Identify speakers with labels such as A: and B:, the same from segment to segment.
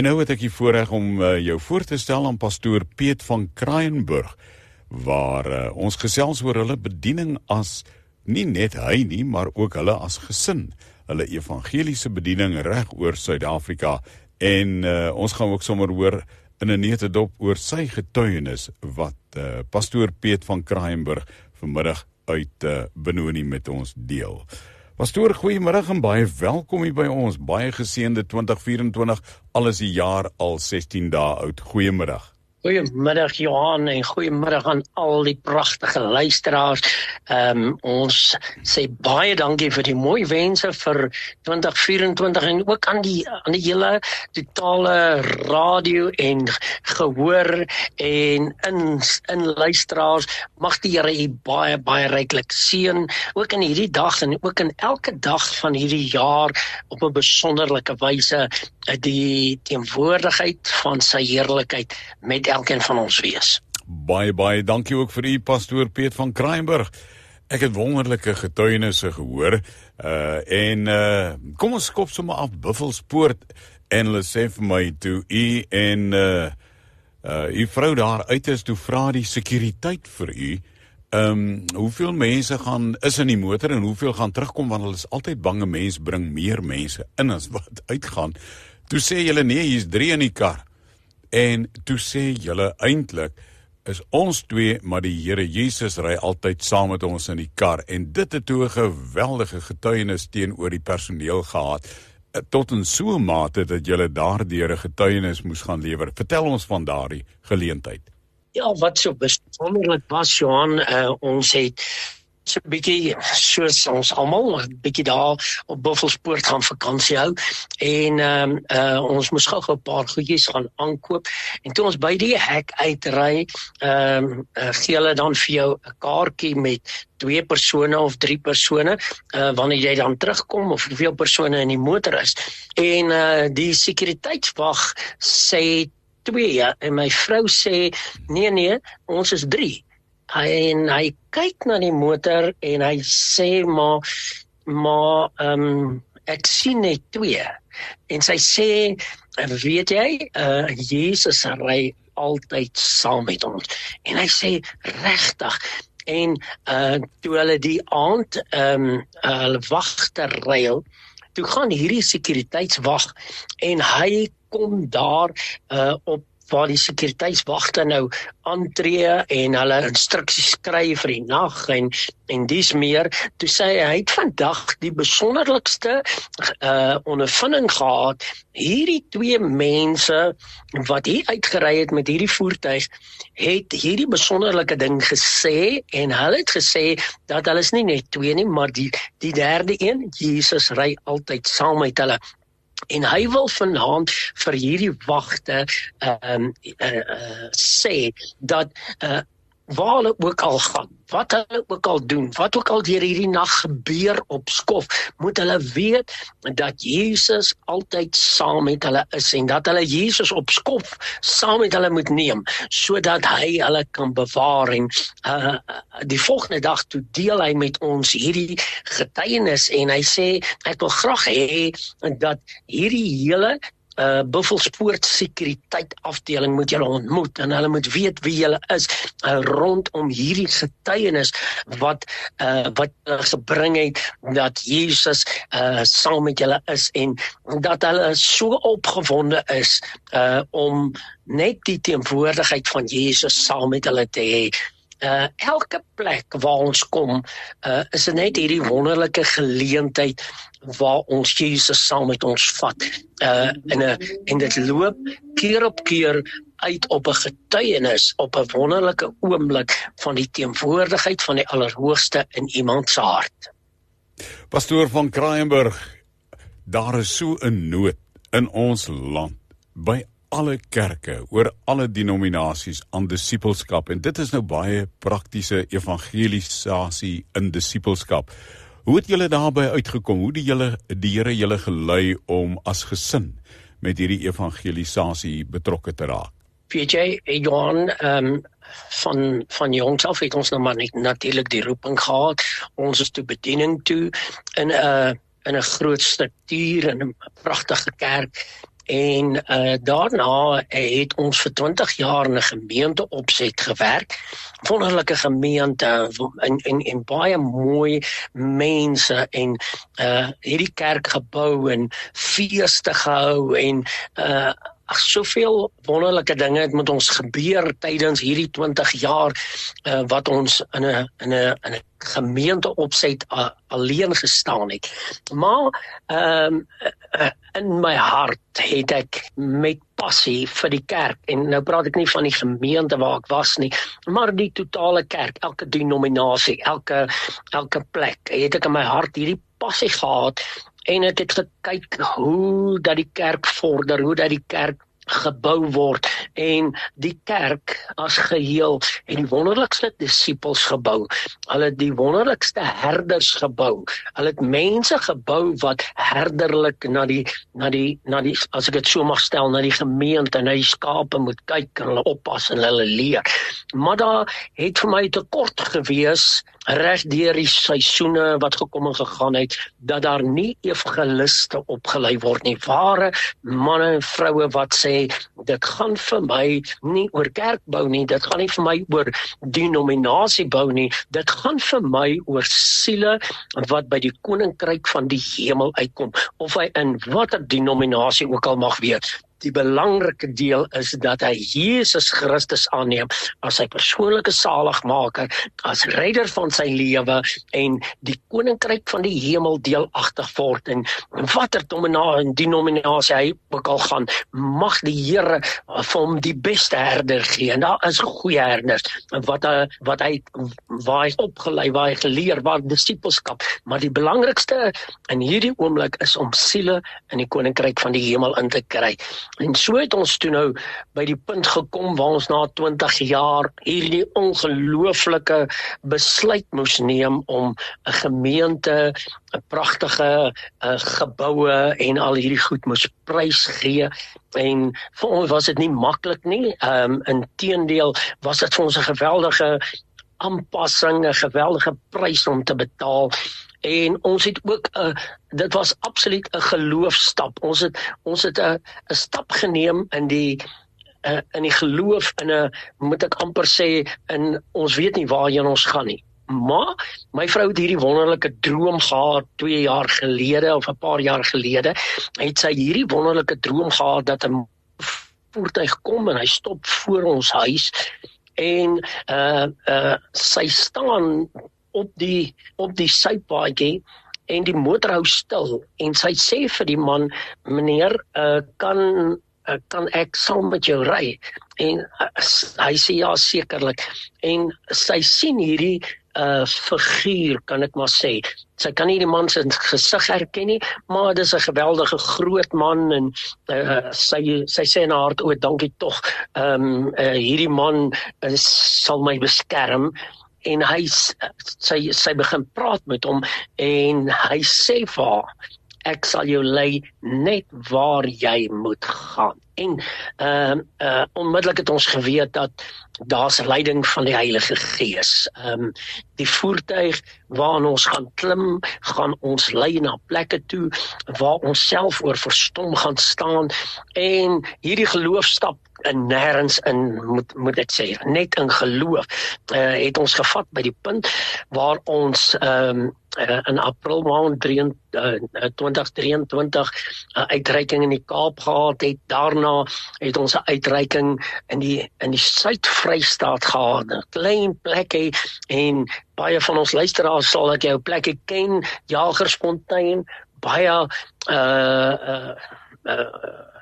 A: En nou het ek die voorreg om uh, jou voor te stel aan pastoor Piet van Kraaienburg waar uh, ons gesels oor hulle bediening as nie net hy nie, maar ook hulle as gesin, hulle evangeliese bediening reg oor Suid-Afrika en uh, ons gaan ook sommer hoor in 'n neete dop oor sy getuienis wat uh, pastoor Piet van Kraaienburg vanmiddag uit uh, Benoni met ons deel. Pastoor, goeiemôre en baie welkom hier by ons. Baie geseënde 2024. Alles die jaar al 16 dae oud. Goeiemôre.
B: Goeiemiddag Johan en goeiemiddag aan al die pragtige luisteraars. Ehm um, ons sê baie dankie vir die mooi wense vir 2024 en ook aan die aan die hele totale radio en gehoor en in in luisteraars. Mag die Here u baie baie ryklik seën ook in hierdie dag en ook in elke dag van hierdie jaar op 'n besonderlike wyse die teenwoordigheid van sy heerlikheid met elkeen van ons wees.
A: Baie baie dankie ook vir u pastoor Piet van Kraaienburg. Ek het wonderlike getuienisse gehoor. Uh en uh kom ons skop sommer af Buffelspoort en hulle sê vir my toe u en uh uh u vrou daar uit is toe vra die sekuriteit vir u. Ehm um, hoeveel mense gaan is in die motor en hoeveel gaan terugkom want hulle is altyd bange mense bring meer mense in as wat uitgaan. Toe sê julle nee, hier's 3 in die kar. En toe sê julle eintlik is ons twee, maar die Here Jesus ry altyd saam met ons in die kar en dit het toe 'n geweldige getuienis teenoor die personeel gehad eh, tot in so 'n mate dat julle daardeur 'n getuienis moes gaan lewer. Vertel ons van daardie geleentheid.
B: Ja, wat so besonderlik was Johan, uh, ons het so 'n bietjie soos ons almal 'n bietjie daar op Buffelspoort gaan vakansie hou en ehm um, uh, ons moes gou-gou 'n paar goedjies gaan aankoop en toe ons by die hek uitry ehm um, gee hulle dan vir jou 'n kaartjie met twee persone of drie persone uh, wanneer jy dan terugkom of hoeveel persone in die motor is. En uh, die sekuriteitswag sê twee ja, en my vrou sê nee nee ons is 3 hy en hy kyk na die motor en hy sê maar maar ehm um, ek sien net twee. En sy sê weet jy uh, Jesus ry altyd saam met ons. En hy sê regtig. En uh, toe hulle die aand ehm um, hulle wagter reël toe gaan hierdie sekuriteitswag en hy kom daar uh, op waar die sekuriteitswagte nou aantree en hulle instruksies skryf vir die nag en en dis meer. Toe sê hy het vandag die besonderlikste uh ondervinding gehad. Hierdie twee mense wat hier uitgery het met hierdie voertuig het hierdie besonderlike ding gesê en hulle het gesê dat hulle is nie net twee nie maar die die derde een Jesus ry altyd saam met hulle en hy wil vanaand vir hierdie wagte ehm um, uh, uh, sê dat uh, waar hulle ook al gaan, wat hulle ook al doen, wat ook al deur hierdie nag gebeur op skof, moet hulle weet dat Jesus altyd saam met hulle is en dat hulle Jesus op skof saam met hulle moet neem sodat hy hulle kan bewaar en uh, die volgende dag toe deel hy met ons hierdie getuienis en hy sê ek wil graag hê dat hierdie hele uh Buffelspoort sekuriteit afdeling moet julle ontmoet en hulle moet weet wie julle is uh, rondom hierdie getuienis wat uh wat gebring het dat Jesus uh saam met julle is en dat hulle so opgewonde is uh om net die teenwoordigheid van Jesus saam met hulle te hê uh elke plek waar ons kom uh is dit net hierdie wonderlike geleentheid waar ons Jesus saam met ons vat uh in 'n en dit loop keer op keer uit op 'n getuienis op 'n wonderlike oomblik van die teenwoordigheid van die Allerhoogste in iemand se hart.
A: Pastoor van Kraaienburg, daar is so 'n nood in ons land by alle kerke oor alle denominasies aan disippelskap en dit is nou baie praktiese evangelisasie in disippelskap. Hoe het julle daarby uitgekom? Hoe die julle die Here julle gelei om as gesin met hierdie evangelisasie betrokke te raak?
B: Weet jy, Johan, ehm um, van van jongs af het ons nou maar net natuurlik die roeping gehad. Ons is toe bediening toe in 'n uh, in 'n groot struktuur en 'n pragtige kerk en uh daarna het ons vir 20 jaar in 'n gemeente opset gewerk. Wonderlike gemeente en en en baie mooi mense en uh hierdie kerk gebou en feeste gehou en uh ag soveel wonderlike dinge het met ons gebeur tydens hierdie 20 jaar uh, wat ons in 'n in 'n in 'n gemeente opset uh, alleen gestaan het. Maar ehm uh, in my hart het ek met passie vir die kerk en nou praat ek nie van die gemeente waar ek was nie, maar die totale kerk, elke denominasie, elke elke plek. Het ek in my hart hierdie passie gehad en ek het gekyk hoe dat die kerk vorder, hoe dat die kerk gebou word en die kerk as geheel het die wonderlikste disippels gebou. Hulle het die wonderlikste herders gebou. Hulle het mense gebou wat herderlik na die na die na die as ek dit so mag stel na die gemeente en na die skape moet kyk en hulle oppas en hulle leer. Maar daar het vir my tekort gewees reg deur die seisoene wat gekom en gegaan het dat daar nie evangeliste opgelei word nie. Ware manne en vroue wat sê dit gaan vir my nie oor kerk bou nie dit gaan nie vir my oor denominasie bou nie dit gaan vir my oor siele wat by die koninkryk van die hemel uitkom. Of hy in watter denominasie ook al mag wees die belangrike deel is dat hy Jesus Christus aanneem as sy persoonlike saligmaker, as redder van sy lewe en die koninkryk van die hemel deelagtig word en watter denominasie hy ook al gaan, mag die Here vir hom die beste herder gee. En daar is goeie herders wat hy wat hy waar hy opgelei, waar hy geleer, waar disippelskap, maar die belangrikste in hierdie oomblik is om siele in die koninkryk van die hemel in te kry. En so het ons toe nou by die punt gekom waar ons na 20 jaar hierdie ongelooflike besluit moes neem om 'n gemeente, 'n pragtige geboue en al hierdie goed moes prys gee en vir ons was dit nie maklik nie. Ehm um, inteendeel was dit vir ons 'n geweldige aanpassing, 'n geweldige prys om te betaal en ons het ook 'n uh, dit was absoluut 'n geloofstap. Ons het ons het 'n 'n stap geneem in die uh, in die geloof in 'n moet ek amper sê in ons weet nie waarheen ons gaan nie. Maar my vrou het hierdie wonderlike droom gehad 2 jaar gelede of 'n paar jaar gelede. Het sy hierdie wonderlike droom gehad dat 'n voertuig kom en hy stop voor ons huis en uh uh sy staan op die op die sypaadjie en die motor hou stil en sy sê vir die man meneer uh, kan uh, kan ek saam met jou ry en uh, hy sê ja sekerlik en sy sien hierdie uh, figuur kan ek maar sê. Sy kan nie die man se gesig herken nie, maar dit is 'n geweldige groot man en uh, sy sy sê in haar hart o, dankie tog. Ehm um, uh, hierdie man uh, sal my beskerm en hy sy sy begin praat met hom en hy sê vir haar ek sal jou lei net waar jy moet gaan. En ehm uh, uh, onmiddellik het ons geweet dat daar's leiding van die Heilige Gees. Ehm um, die voertuig waarna ons gaan klim, gaan ons lei na plekke toe waar ons self oor verstom gaan staan en hierdie geloofstap en nêrens in moet moet ek sê net in geloof uh, het ons gevat by die punt waar ons ehm um, uh, in April maand 3 uh, 2023 uh, uitreiking in die Kaap gehad het daarna het ons 'n uitreiking in die in die Suid-Vrystaat gehad 'n klein plekie en baie van ons luisteraars sal dat jou plekie ken Jagersfontein baie uh uh, uh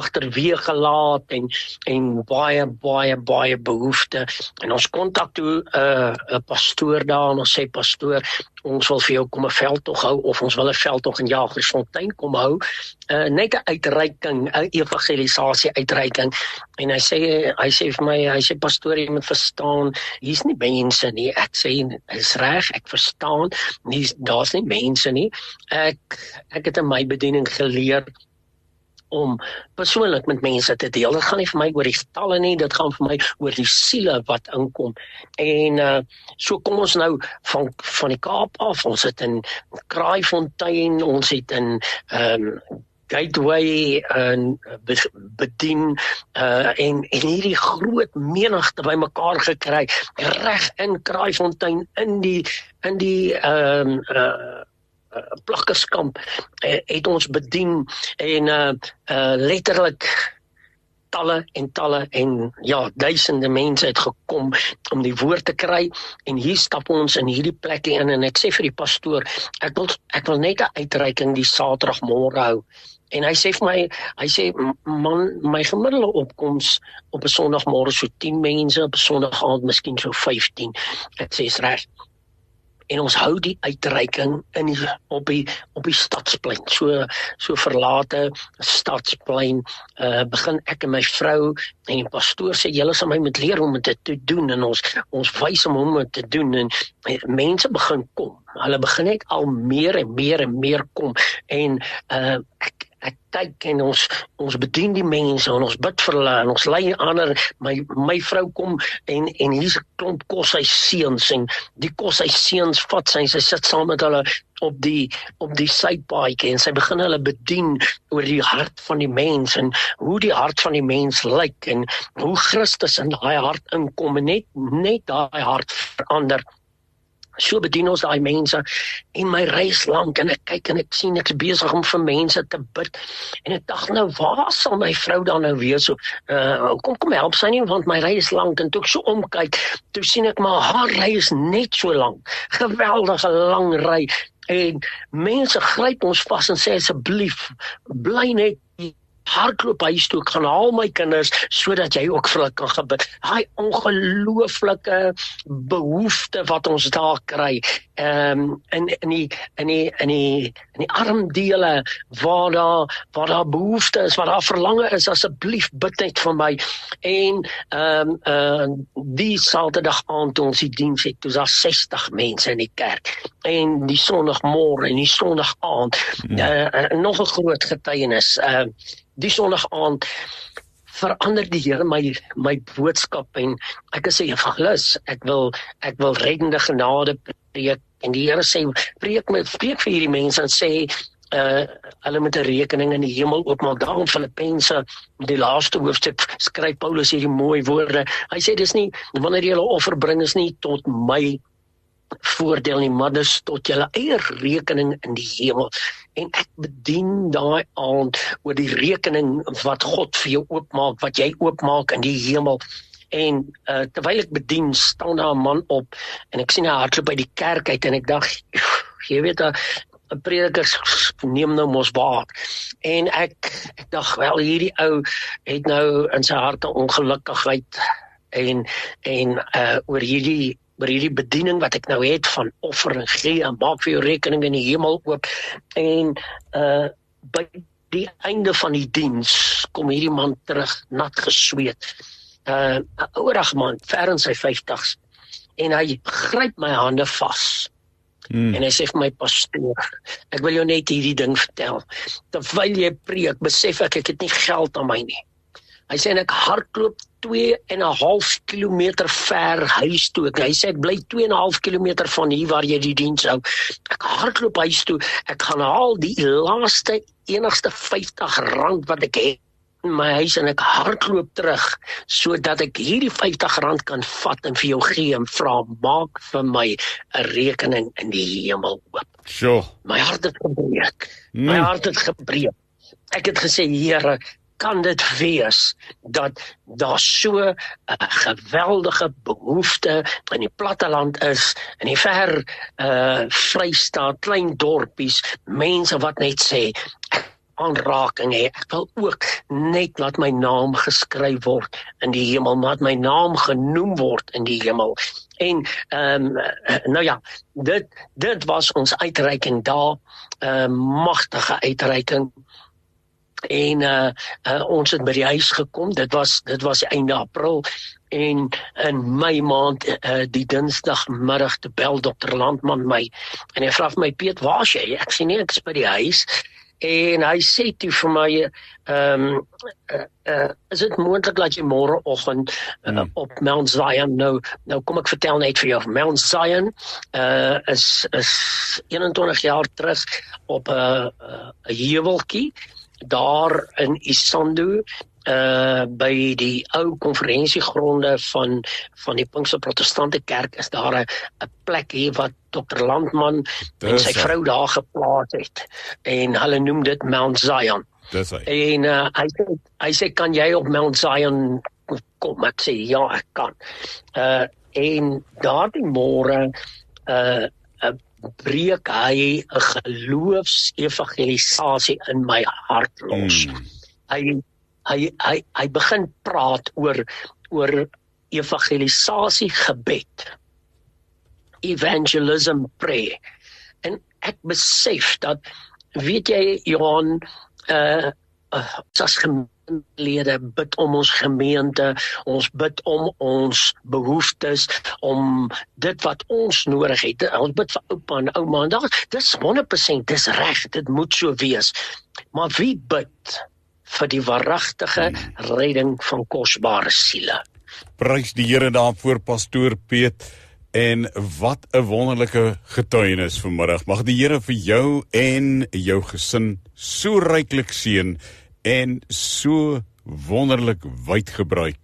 B: agterweë gelaat en en baie baie baie behoeftes en ons kontak toe 'n uh, 'n pastoor daar en ons sê pastoor ons wil vir jou kom 'n veldtog hou of ons wil 'n veldtog in Jagersfontein kom hou uh, net 'n uitreiking 'n evangelisasie uitreiking. En hy sê hy sê vir my hy sê pastoor jy moet verstaan hier's nie mense nie. Ek sê is reg ek verstaan nie daar's nie mense nie. Ek ek het in my bediening geleer om persoonlik met mense te deel. Dit gaan nie vir my oor die getalle nie, dit gaan vir my oor die siele wat inkom. En uh so kom ons nou van van die Kaap af. Ons het in Kraaifontein, ons het in ehm um, gateway en bedien uh en en hierdie groot menigte bymekaar gekry reg in Kraaifontein in die in die ehm um, uh plakkerskamp uh, het ons bedien en uh, uh letterlik talle en talle en ja duisende mense het gekom om die woord te kry en hier stap ons in hierdie plek in en ek sê vir die pastoor ek wil ek wil net 'n uitreiking die Saterdagmôre hou. En hy sê vir my hy sê man my gemiddelde opkoms op 'n Sondagmôre so 10 mense op 'n Sondag aand miskien so 15 ek sê is reg en ons hou die uitreiking in die, op die op die stadsplein. So so verlate stadsplein uh begin ek en my vrou en die pastoor sê julle sal my moet leer hoe om dit te doen en ons ons wys hom hoe om dit te doen. En, en mense begin kom. Hulle begin net al meer en meer en meer kom. En uh ek ek kyk en ons ons bedien die mense en ons bid vir hulle en ons lei ander. My my vrou kom en en hier's 'n klomp kos hy seuns en die kos hy seuns vat sy sy sit saam met hulle op die op die sypaadjie en sy begin hulle bedien oor die hart van die mens en hoe die hart van die mens lyk en hoe Christus in daai hart inkom en net net daai hart verander so bedien ons daai mense en my reis lank en ek kyk en ek sien ek's besig om vir mense te bid. En ek dink nou waar sal my vrou dan nou wees? So uh, kom kom help sy nie want my reis lank. En toe ek so omkyk toe sien ek maar haar reis net so lank. Geweldige lang ry. En mense gryp ons vas en sê asseblief bly net hardloop huis toe ek gaan haal my kinders sodat jy ook vir hulle kan gebid. Daai ongelooflike behoefte wat ons daar kry. Ehm um, in in die in die in die in die arm dele waar daar waar daar behoefte is, waar daar verlange is, asseblief bid net vir my. En ehm um, uh die Saterdag aand toe ons die diens het, toe daar 60 mense in die kerk. En die Sondagmôre en die Sondag aand uh, uh, nog 'n groot getuienis. Ehm uh, die sonnig aand verander die Here my my boodskap en ek sê evangelis ek wil ek wil reddende genade preek. En die Here sê preek met preek vir hierdie mense en sê uh hulle met 'n rekening in die hemel oopmaak. Daarom Filippense die laaste hoofstuk skryf Paulus hierdie mooi woorde. Hy sê dis nie wanneer jy hulle offer bring is nie tot my voordeel nie maar dis tot julle eie rekening in die hemel. En ek bedien daai aand oor die rekening wat God vir jou oopmaak wat jy oopmaak in die hemel. En uh, terwyl ek bedien staan daar 'n man op en ek sien hy hardloop by die kerk uit en ek dink jy weet 'n prediker neem nou mos waar. En ek ek dink wel hierdie ou het nou in sy hart 'n ongelukkigheid en en uh, oor hierdie oor hierdie bediening wat ek nou het van offer en gee en maak vir jou rekening in die hemel oop en uh by die einde van die diens kom hierdie man terug nat gesweet. Uh 'n ouer man, ver in sy 50s en hy gryp my hande vas. Hmm. En hy sê vir my pastoor, ek wil jou net hierdie ding vertel. Terwyl jy preek, besef ek ek het nie geld aan my nie. Hy sê en ek hardloop 2 en 'n half kilometer ver huis toe. Hy sê ek bly 2 en 'n half kilometer van hier waar jy die diens hou. Ek hardloop huis toe. Ek gaan haal die laaste enigste 50 rand wat ek het in my huis en ek hardloop terug sodat ek hierdie 50 rand kan vat en vir jou gee en vra maak vir my 'n rekening in die hemel oop.
A: Sjoe.
B: My hart het gebreek. Mm. My hart het gebreek. Ek het gesê Here, kan dit wees dat daar so 'n geweldige behoefte in die platteland is in die ver uh Vrystaat klein dorpies mense wat net sê aanraking hê ek wil ook net laat my naam geskryf word in die hemel laat my naam genoem word in die hemel. En ehm um, nou ja dit dit was ons uitreiking daar 'n uh, magtige uitreiking en uh, uh ons het by die huis gekom. Dit was dit was einde april. En in my maand uh, die dinsdagmiddag te bel dokter landman my. En hy vra vir my Piet waar's jy? Ek sê nee ek's by die huis. En hy sê toe vir my ehm um, uh, uh, is dit moontlik dat jy môreoggend uh, hmm. op Mount Zion nou nou kom ek vertel net vir jou. Mount Zion uh, is is 21 jaar terug op 'n uh, 'n uh, heuweltjie daar in Isando uh by die ou konferensiegronde van van die Pinkster Protestante Kerk is daar 'n 'n plek hier wat Dr Landman en sy vrou daar geplaas het en hulle noem dit Mount Zion.
A: Dis hy.
B: En uh, hy sê hy sê kan jy op Mount Zion kom? Ek sê ja, ek kan. Uh en daardie môre uh breek hy 'n geloofsevangelisasie in my hart los. Mm. Hy hy hy hy begin praat oor oor evangelisasie gebed evangelism prayer en ek besef dat weet jy Johan uh, uh as gemeentelede bid om ons gemeente ons bid om ons behoeftes om dit wat ons nodig het. Ons bid vir oupa en ouma en dis 100% dis reg dit moet so wees. Maar wie bid vir die waaragtige redding van kosbare siele.
A: Prys die Here daarvoor pastoor Piet en wat 'n wonderlike getuienis vanmiddag. Mag die Here vir jou en jou gesin so ryklik seën en so wonderlik wyd gebruik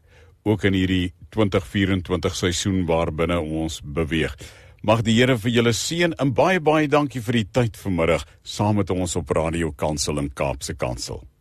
A: ook in hierdie 2024 seisoen waarbinne ons beweeg. Mag die Here vir julle seën en baie baie dankie vir die tyd vanmiddag saam met ons op Radio Kansel in Kaapse Kansel.